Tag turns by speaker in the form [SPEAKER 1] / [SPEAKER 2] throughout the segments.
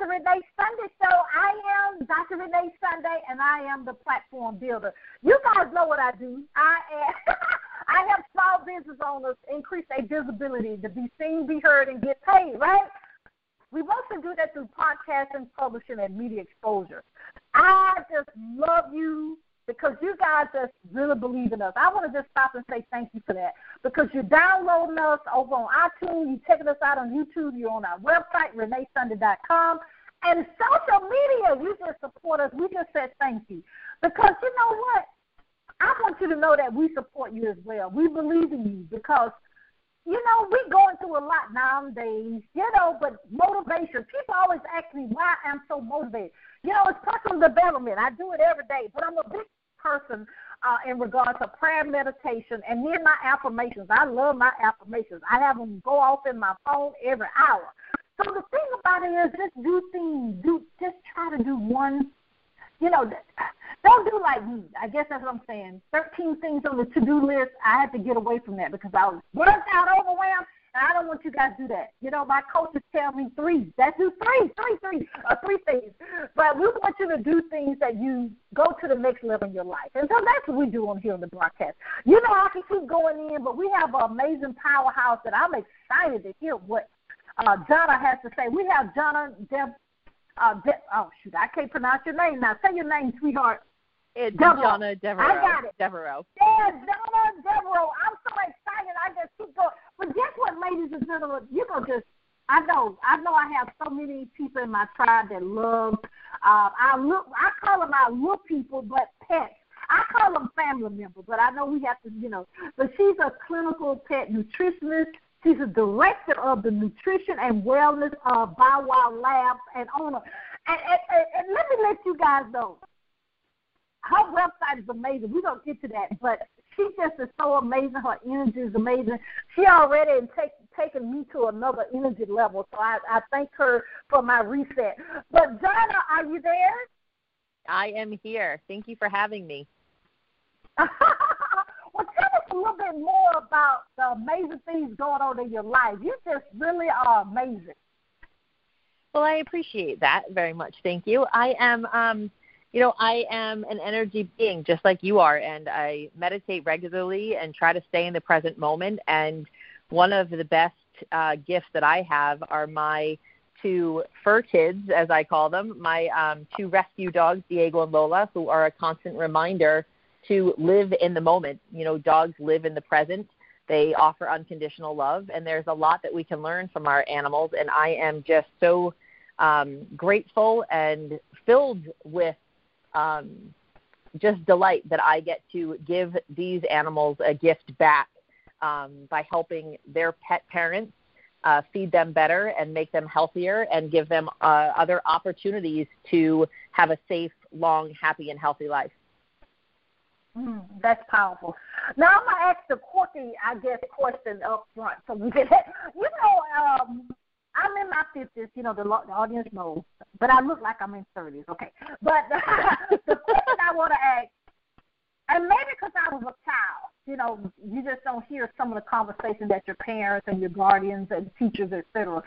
[SPEAKER 1] Dr. Renee Sunday Show. I am Dr. Renee Sunday, and I am the platform builder. You guys know what I do. I am. I help small business owners increase their visibility to be seen, be heard, and get paid. Right? We mostly do that through podcasting, publishing, and media exposure. I just love you because you guys just really believe in us. I want to just stop and say thank you for that because you're downloading us over on iTunes, you're checking us out on YouTube, you're on our website, reneesunday.com, and social media. You just support us. We just said thank you because you know what? I want you to know that we support you as well. We believe in you because you know, we're going through a lot nowadays, you know, but motivation. People always ask me why I'm so motivated. You know, it's personal development. I do it every day, but I'm a big person uh, in regards to prayer meditation and then my affirmations. I love my affirmations. I have them go off in my phone every hour. So the thing about it is just do things, do just try to do one you know, don't do like me. I guess that's what I'm saying. Thirteen things on the to-do list. I had to get away from that because I was burnt out, overwhelmed, and I don't want you guys to do that. You know, my coaches tell me three. That's do three, three, three, uh, three things. But we want you to do things that you go to the next level in your life, and so that's what we do on here on the broadcast. You know, I can keep going in, but we have an amazing powerhouse that I'm excited to hear what uh, Johnna has to say. We have Johnna Deb uh, De- oh shoot, I can't pronounce your name now. Say your name, sweetheart.
[SPEAKER 2] It's Devereaux. Devereaux. I
[SPEAKER 1] got it.
[SPEAKER 2] Devereaux.
[SPEAKER 1] Yeah, Donna Devereaux. I'm so excited. I just keep going. But guess what, ladies and gentlemen? You're gonna just. I know. I know. I have so many people in my tribe that love. Uh, I look. I call them our little people, but pets. I call them family members, but I know we have to, you know. But she's a clinical pet nutritionist She's the director of the nutrition and wellness of Bow Wow Labs and owner. And, and, and let me let you guys know, her website is amazing. We're gonna get to that, but she just is so amazing. Her energy is amazing. She already take, taken me to another energy level, so I, I thank her for my reset. But Donna, are you there?
[SPEAKER 2] I am here. Thank you for having me.
[SPEAKER 1] Tell us a little bit more about the amazing things going on in your life. You just really are amazing.
[SPEAKER 2] Well, I appreciate that very much. Thank you. I am, um, you know, I am an energy being just like you are, and I meditate regularly and try to stay in the present moment. And one of the best uh, gifts that I have are my two fur kids, as I call them, my um, two rescue dogs, Diego and Lola, who are a constant reminder to live in the moment. You know, dogs live in the present. They offer unconditional love, and there's a lot that we can learn from our animals. And I am just so um, grateful and filled with um, just delight that I get to give these animals a gift back um, by helping their pet parents uh, feed them better and make them healthier and give them uh, other opportunities to have a safe, long, happy, and healthy life.
[SPEAKER 1] Mm, that's powerful. Now I'm gonna ask the quirky, I guess, question up front. So we get, you know, um, I'm in my fifties. You know, the, the audience knows, but I look like I'm in thirties. Okay, but the question I want to ask, and maybe because I was a child, you know, you just don't hear some of the conversations that your parents and your guardians and teachers, etc.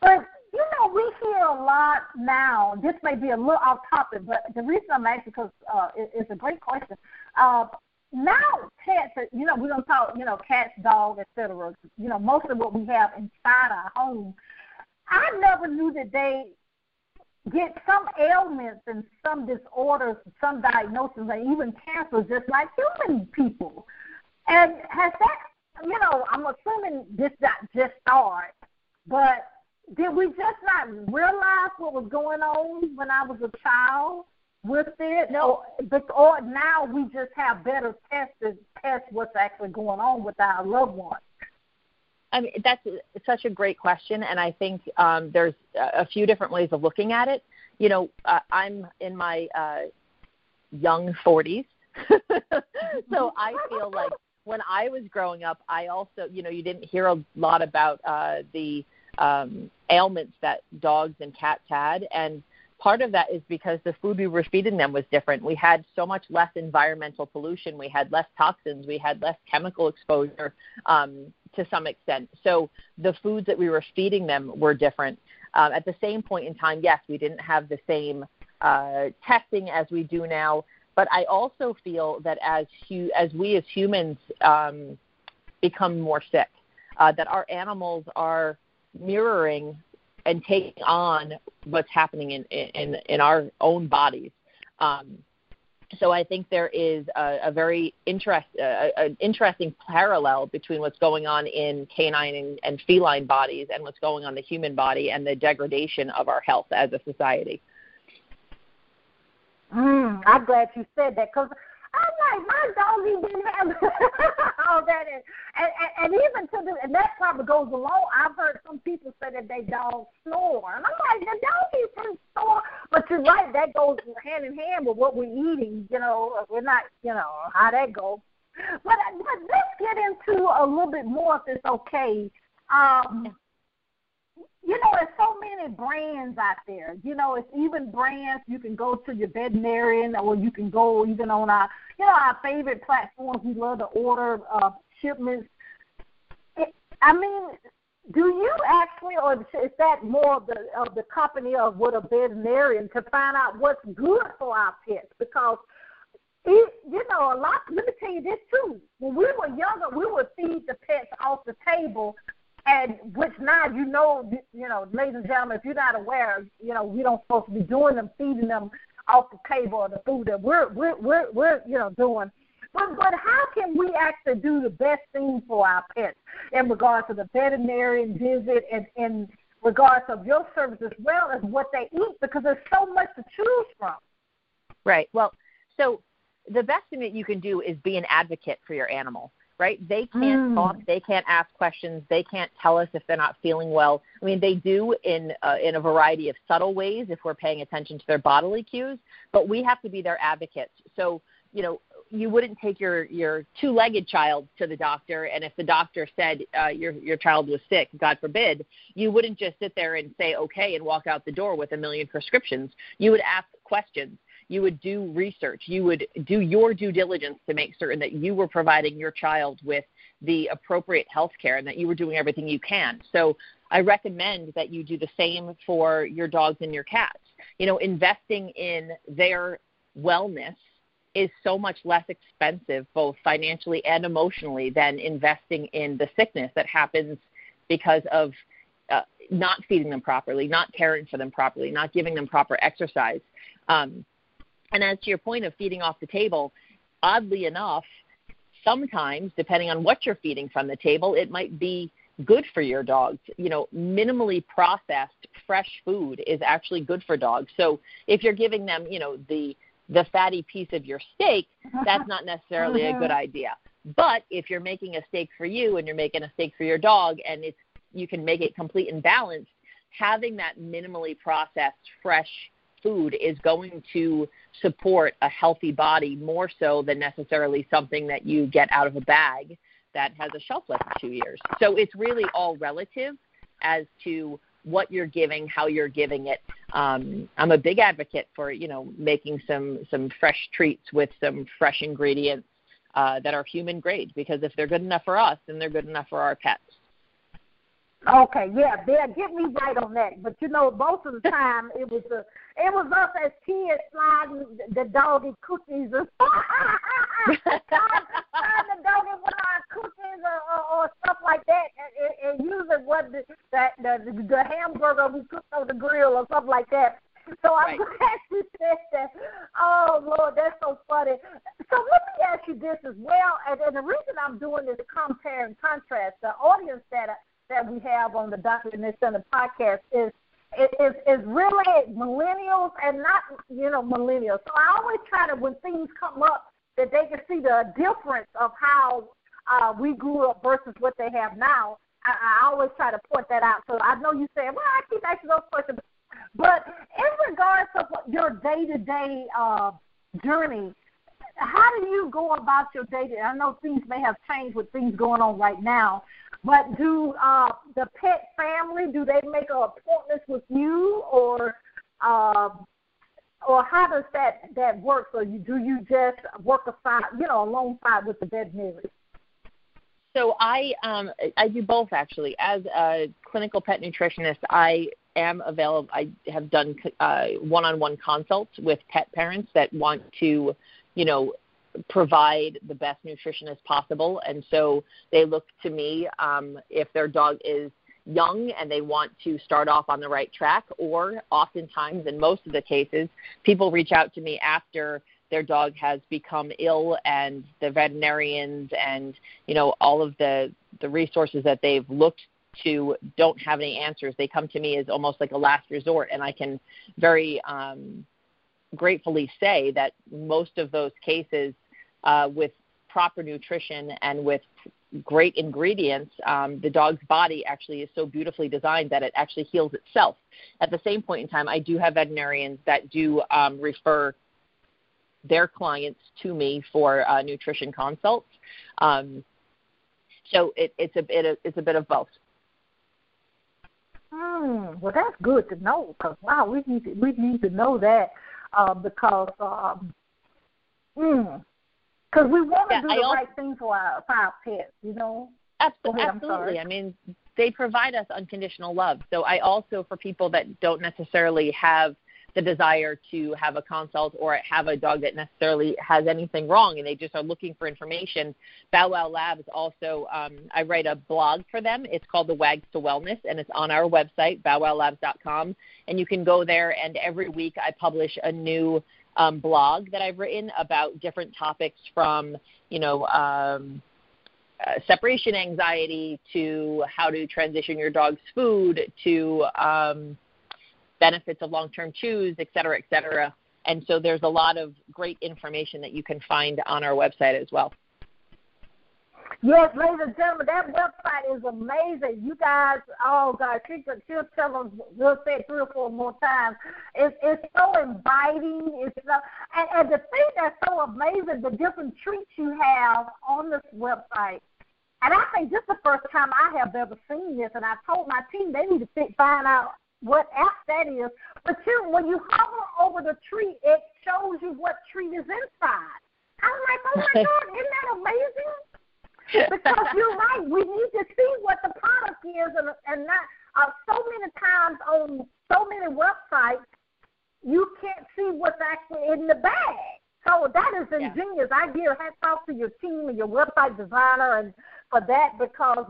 [SPEAKER 1] But you know, we hear a lot now. This may be a little off topic, but the reason I'm asking because uh, it, it's a great question. Uh, now pets, are, you know, we don't talk, you know, cats, dogs, etc. You know, most of what we have inside our home. I never knew that they get some ailments and some disorders, some diagnoses, and even cancer, just like human people. And has that, you know, I'm assuming this not just start, but did we just not realize what was going on when I was a child with it? No, but or now we just have better tests to test what's actually going on with our loved ones.
[SPEAKER 2] I mean, that's such a great question, and I think um, there's a few different ways of looking at it. You know, uh, I'm in my uh, young 40s, so I feel like when I was growing up, I also, you know, you didn't hear a lot about uh, the um, ailments that dogs and cats had. And part of that is because the food we were feeding them was different. We had so much less environmental pollution, we had less toxins, we had less chemical exposure um, to some extent. So the foods that we were feeding them were different. Um, at the same point in time, yes, we didn't have the same uh, testing as we do now, but I also feel that as hu- as we as humans um, become more sick, uh, that our animals are mirroring and taking on what's happening in in, in our own bodies. Um, so I think there is a, a very interest, an interesting parallel between what's going on in canine and, and feline bodies and what's going on in the human body and the degradation of our health as a society.
[SPEAKER 1] Mm, I'm glad you said that because like, my doggy didn't have all that, and, and and even to the and that probably goes along. I've heard some people say that they dogs snore, and I'm like, the doggies can snore, but you're right, that goes hand in hand with what we're eating. You know, we're not, you know, how that goes. But, but let's get into a little bit more if it's okay. Um, you know, there's so many brands out there. You know, it's even brands you can go to your veterinarian, or you can go even on our, you know, our favorite platforms. We love to order uh, shipments. It, I mean, do you actually, or is that more of the of the company of what a veterinarian to find out what's good for our pets? Because it, you know, a lot. Let me tell you this too. When we were younger, we would feed the pets off the table and which now you know, you know, ladies and gentlemen, if you're not aware, you know, we don't supposed to be doing them, feeding them off the table or the food that we're we're we're, we're you know doing. But but how can we actually do the best thing for our pets in regards to the veterinarian visit and in regards of your service as well as what they eat because there's so much to choose from.
[SPEAKER 2] Right. Well, so the best thing that you can do is be an advocate for your animal right? They can't mm. talk, they can't ask questions, they can't tell us if they're not feeling well. I mean, they do in uh, in a variety of subtle ways if we're paying attention to their bodily cues, but we have to be their advocates. So, you know, you wouldn't take your your two-legged child to the doctor, and if the doctor said uh, your your child was sick, God forbid, you wouldn't just sit there and say okay and walk out the door with a million prescriptions. You would ask questions you would do research, you would do your due diligence to make certain that you were providing your child with the appropriate health care and that you were doing everything you can. So I recommend that you do the same for your dogs and your cats. You know, investing in their wellness is so much less expensive, both financially and emotionally, than investing in the sickness that happens because of uh, not feeding them properly, not caring for them properly, not giving them proper exercise. Um, and as to your point of feeding off the table, oddly enough, sometimes, depending on what you're feeding from the table, it might be good for your dogs. You know, minimally processed fresh food is actually good for dogs. So if you're giving them, you know, the the fatty piece of your steak, that's not necessarily a good idea. But if you're making a steak for you and you're making a steak for your dog and it's you can make it complete and balanced, having that minimally processed fresh food is going to support a healthy body more so than necessarily something that you get out of a bag that has a shelf life of two years. So it's really all relative as to what you're giving, how you're giving it. Um, I'm a big advocate for you know making some some fresh treats with some fresh ingredients uh, that are human grade because if they're good enough for us, then they're good enough for our pets.
[SPEAKER 1] Okay, yeah, yeah, get me right on that. But you know, most of the time it was a, it was us as kids sliding the doggy cookies and sliding the doggy with our cookies or, or, or stuff like that, and, and using what the, that the, the hamburger we cooked on the grill or something like that. So I'm right. glad you said that. Oh Lord, that's so funny. So let me ask you this as well, and, and the reason I'm doing this compare and contrast, the audience that that we have on the Dr. Renee Sunday podcast is is is really millennials and not you know millennials. So I always try to when things come up that they can see the difference of how uh, we grew up versus what they have now. I, I always try to point that out. So I know you say, well, I keep asking those questions, but in regards to your day to day journey, how do you go about your day? I know things may have changed with things going on right now, but do uh, the pet family do they make an appointment with you, or uh, or how does that that work? Or you, do you just work aside, you know, alongside with the veterinarian?
[SPEAKER 2] So I um, I do both actually. As a clinical pet nutritionist, I am available. I have done uh, one-on-one consults with pet parents that want to, you know, provide the best nutrition as possible, and so they look to me um, if their dog is young and they want to start off on the right track, or oftentimes, in most of the cases, people reach out to me after their dog has become ill and the veterinarians and you know all of the the resources that they've looked to don't have any answers. They come to me as almost like a last resort. And i can very um, gratefully say that most of those cases uh, with proper nutrition and with great ingredients, um, the dog's body actually is so beautifully designed that it actually heals itself. At the same point in time, I do have veterinarians that do um, refer their clients to me for uh, nutrition consults. Um, so it, it's a bit of, it's a bit of both.
[SPEAKER 1] Hmm. Well, that's good to know because wow, we need to, we need to know that uh, because um, mm, cause we want to yeah, do the also, right thing for our for our pets, you know.
[SPEAKER 2] Absolutely, ahead, absolutely. I mean, they provide us unconditional love. So I also, for people that don't necessarily have the desire to have a consult or have a dog that necessarily has anything wrong and they just are looking for information. Bow Wow Labs also, um, I write a blog for them. It's called The Wags to Wellness and it's on our website, bowwowlabs.com. And you can go there and every week I publish a new um, blog that I've written about different topics from, you know, um, uh, separation anxiety to how to transition your dog's food to um, benefits of long-term chews, et cetera, et cetera. And so there's a lot of great information that you can find on our website as well.
[SPEAKER 1] Yes, ladies and gentlemen, that website is amazing. You guys, oh God, she, she'll tell us, we'll say it three or four more times. It's it's so inviting. It's so, and, and the thing that's so amazing, the different treats you have on this website. And I think this is the first time I have ever seen this. And I told my team they need to find out what app that is. But you, when you hover over the tree, it shows you what tree is inside. I'm like, oh my God, isn't that amazing? Because you're right, we need to see what the product is, and and not uh, so many times on so many websites, you can't see what's actually in the bag. So that is ingenious. Yeah. I give hats off to your team and your website designer and for that because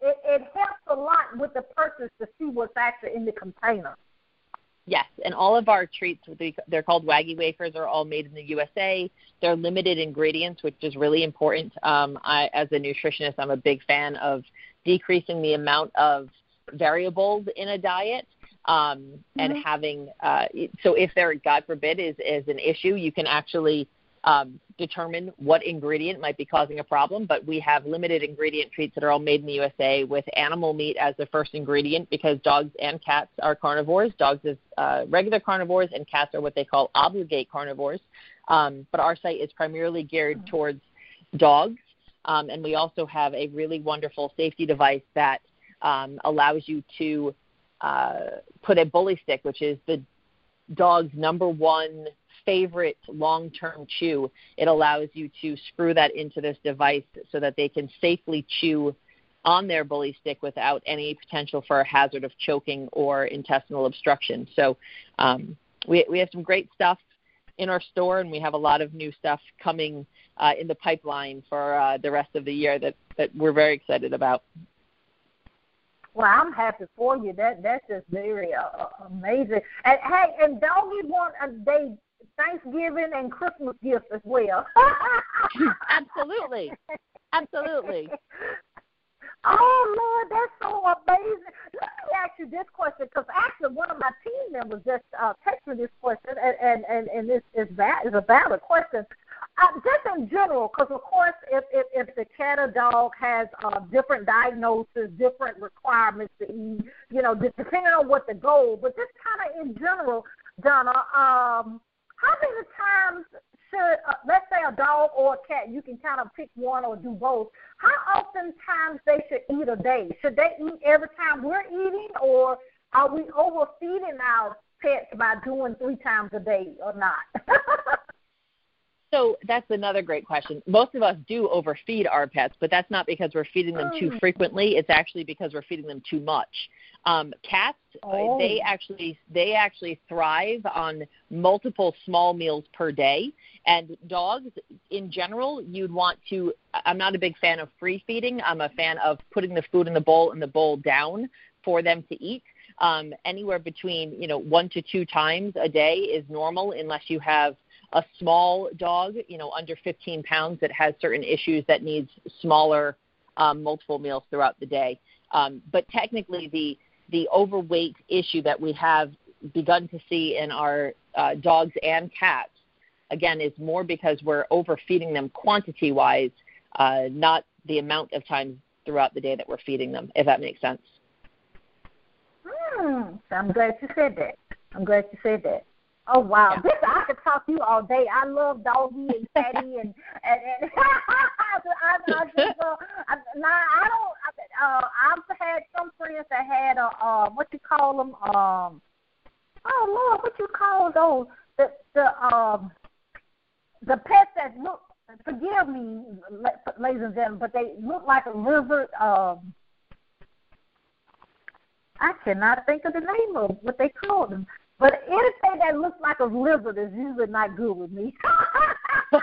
[SPEAKER 1] it, it helps a lot with the purchase to see what's actually in the container.
[SPEAKER 2] Yes, and all of our treats, they're called Waggy Wafers, are all made in the USA. They're limited ingredients, which is really important. Um, I, as a nutritionist, I'm a big fan of decreasing the amount of variables in a diet um, and mm-hmm. having. Uh, so, if there, God forbid, is is an issue, you can actually um, determine what ingredient might be causing a problem, but we have limited ingredient treats that are all made in the USA with animal meat as the first ingredient because dogs and cats are carnivores. Dogs is uh, regular carnivores, and cats are what they call obligate carnivores. Um, but our site is primarily geared towards dogs, um, and we also have a really wonderful safety device that um, allows you to uh, put a bully stick, which is the dog's number one favorite long term chew, it allows you to screw that into this device so that they can safely chew on their bully stick without any potential for a hazard of choking or intestinal obstruction. So um, we, we have some great stuff in our store, and we have a lot of new stuff coming uh, in the pipeline for uh, the rest of the year that, that we're very excited about.
[SPEAKER 1] Well, I'm happy for you. That that's just very uh, amazing. And hey, and doggy want uh, they Thanksgiving and Christmas gifts as well.
[SPEAKER 2] Absolutely. Absolutely.
[SPEAKER 1] Oh Lord, that's so amazing. Let me ask you this question because actually one of my team members just uh, texted me this question, and and and, and this is that is a valid question. Uh, just in general, because of course, if, if if the cat or dog has uh, different diagnoses, different requirements to eat, you know, depending on what the goal. But just kind of in general, Donna, um, how many times should, uh, let's say, a dog or a cat, you can kind of pick one or do both. How often times they should eat a day? Should they eat every time we're eating, or are we overfeeding our pets by doing three times a day or not?
[SPEAKER 2] So that's another great question. Most of us do overfeed our pets, but that's not because we're feeding them too mm. frequently. It's actually because we're feeding them too much. Um, cats,
[SPEAKER 1] oh.
[SPEAKER 2] they actually they actually thrive on multiple small meals per day. And dogs, in general, you'd want to. I'm not a big fan of free feeding. I'm a fan of putting the food in the bowl and the bowl down for them to eat. Um, anywhere between you know one to two times a day is normal, unless you have a small dog, you know, under 15 pounds that has certain issues that needs smaller um, multiple meals throughout the day. Um, but technically, the the overweight issue that we have begun to see in our uh, dogs and cats, again, is more because we're overfeeding them quantity wise, uh, not the amount of times throughout the day that we're feeding them, if that makes sense.
[SPEAKER 1] Hmm. I'm glad you said that. I'm glad you said that. Oh wow, yeah. this I could talk to you all day. I love doggy and fatty and and, and I, I just uh, I, now I don't. I, uh, I've had some friends that had a uh, what you call them. Um, oh Lord, what you call those? The the um the pets that look. Forgive me, ladies and gentlemen, but they look like a lizard. Um, I cannot think of the name of what they call them. But anything that looks like a lizard is usually not good with me. so,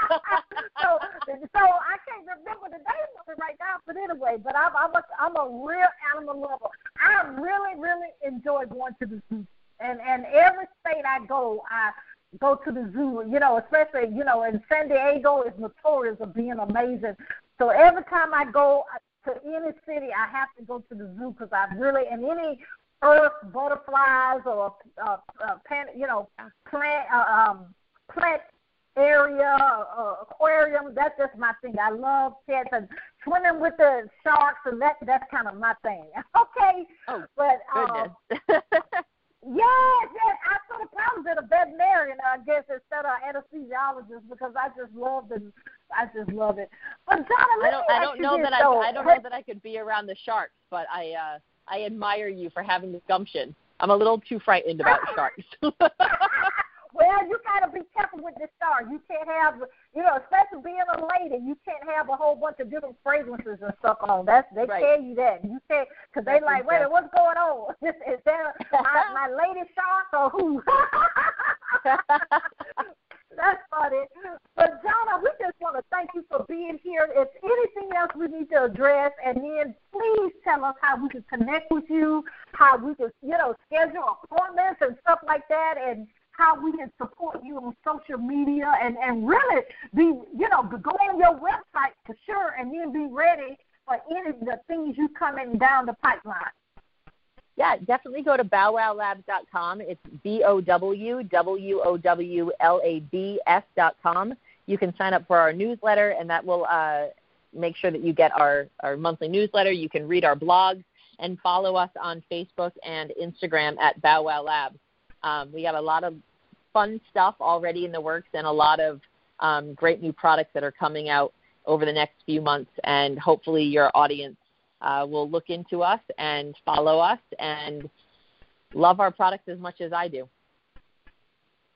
[SPEAKER 1] so I can't remember the name of it right now. But anyway, but I'm I'm a, I'm a real animal lover. I really really enjoy going to the zoo, and and every state I go, I go to the zoo. You know, especially you know, in San Diego is notorious of being amazing. So every time I go to any city, I have to go to the zoo because I really and any earth butterflies or uh, uh, pan, you know plant uh, um, plant area uh, aquarium. That's just my thing. I love pets and swimming with the sharks, and that that's kind of my thing. Okay,
[SPEAKER 2] oh,
[SPEAKER 1] but
[SPEAKER 2] um,
[SPEAKER 1] yes, yes. I sort of I was at a veterinarian, I guess, instead of anesthesiologist because I just love the. I just love it. But Donna,
[SPEAKER 2] I don't. I don't know that
[SPEAKER 1] though.
[SPEAKER 2] I. I don't know that I could be around the sharks, but I. uh I admire you for having this gumption. I'm a little too frightened about sharks.
[SPEAKER 1] well, you gotta be careful with the shark. You can't have, you know, especially being a lady, you can't have a whole bunch of different fragrances and stuff on. That's they
[SPEAKER 2] right.
[SPEAKER 1] tell you that. You can't, cause they like, wait, a what's going on? Is, is there my, my lady shark or who? That's funny. But Donna, we just want to thank you for being here. If anything else we need to address, and then please tell us how we can connect with you, how we can, you know, schedule appointments and stuff like that, and how we can support you on social media and, and really be, you know, go on your website for sure and then be ready for any of the things you coming down the pipeline
[SPEAKER 2] yeah, definitely go to bowwowlabs.com. It's B O W W O W L A B S.com. You can sign up for our newsletter, and that will uh, make sure that you get our, our monthly newsletter. You can read our blogs and follow us on Facebook and Instagram at Bow Wow Labs. Um, we got a lot of fun stuff already in the works and a lot of um, great new products that are coming out over the next few months, and hopefully your audience uh, will look into us and follow us and love our products as much as I do.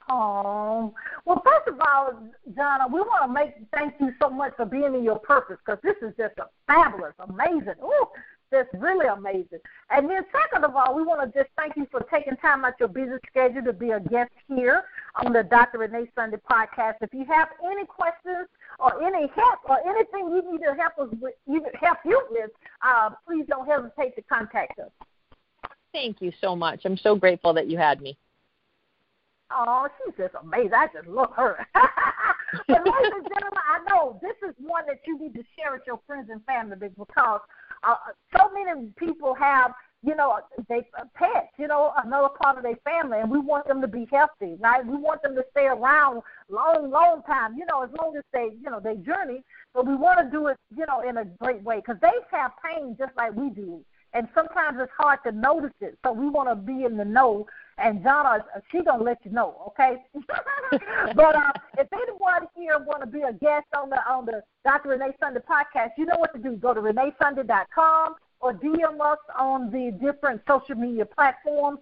[SPEAKER 1] Oh, well, first of all, Donna, we want to make thank you so much for being in your purpose because this is just a fabulous, amazing. Ooh, just really amazing. And then, second of all, we want to just thank you for taking time out your busy schedule to be a guest here on the Dr. Renee Sunday podcast. If you have any questions or any help or anything you need to help us with, help you with, uh, please don't hesitate to contact us.
[SPEAKER 2] Thank you so much. I'm so grateful that you had me.
[SPEAKER 1] Oh, she's just amazing. I just love her. but ladies and gentlemen, I know this is one that you need to share with your friends and family because uh, so many people have, you know, they uh, pets, you know, another part of their family, and we want them to be healthy, right? We want them to stay around long, long time, you know, as long as they, you know, they journey. But we want to do it, you know, in a great way because they have pain just like we do, and sometimes it's hard to notice it. So we want to be in the know and Donna, she gonna let you know, okay? but uh, if anyone here want to be a guest on the on the Dr. Renee Sunday podcast, you know what to do. Go to reneesunday.com or DM us on the different social media platforms.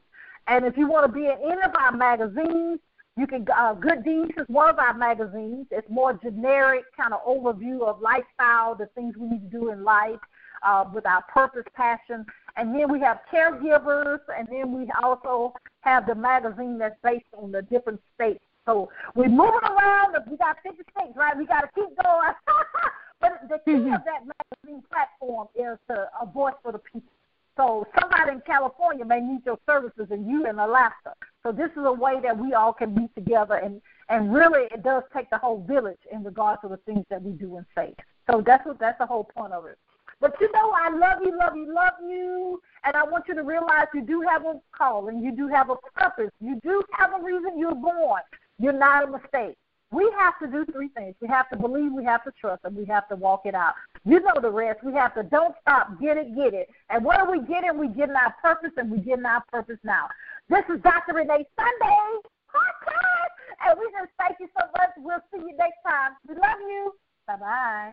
[SPEAKER 1] And if you want to be in any of our magazines, you can. Uh, Good Deeds is one of our magazines. It's more generic kind of overview of lifestyle, the things we need to do in life uh, with our purpose, passion, and then we have caregivers, and then we also have the magazine that's based on the different states. So we're moving around. We got 50 states, right? We got to keep going. but the key mm-hmm. of that magazine platform is to, a voice for the people. So somebody in California may need your services, and you in Alaska. So this is a way that we all can be together, and and really it does take the whole village in regards to the things that we do and say. So that's what that's the whole point of it. But you know, I love you, love you, love you, and I want you to realize you do have a calling, you do have a purpose, you do have a reason you're born. You're not a mistake. We have to do three things. We have to believe, we have to trust, and we have to walk it out. You know the rest. We have to don't stop, get it, get it. And what are we getting? We getting our purpose, and we getting our purpose now. This is Dr. Renee Sunday podcast, and we just thank you so much. We'll see you next time. We love you. Bye bye.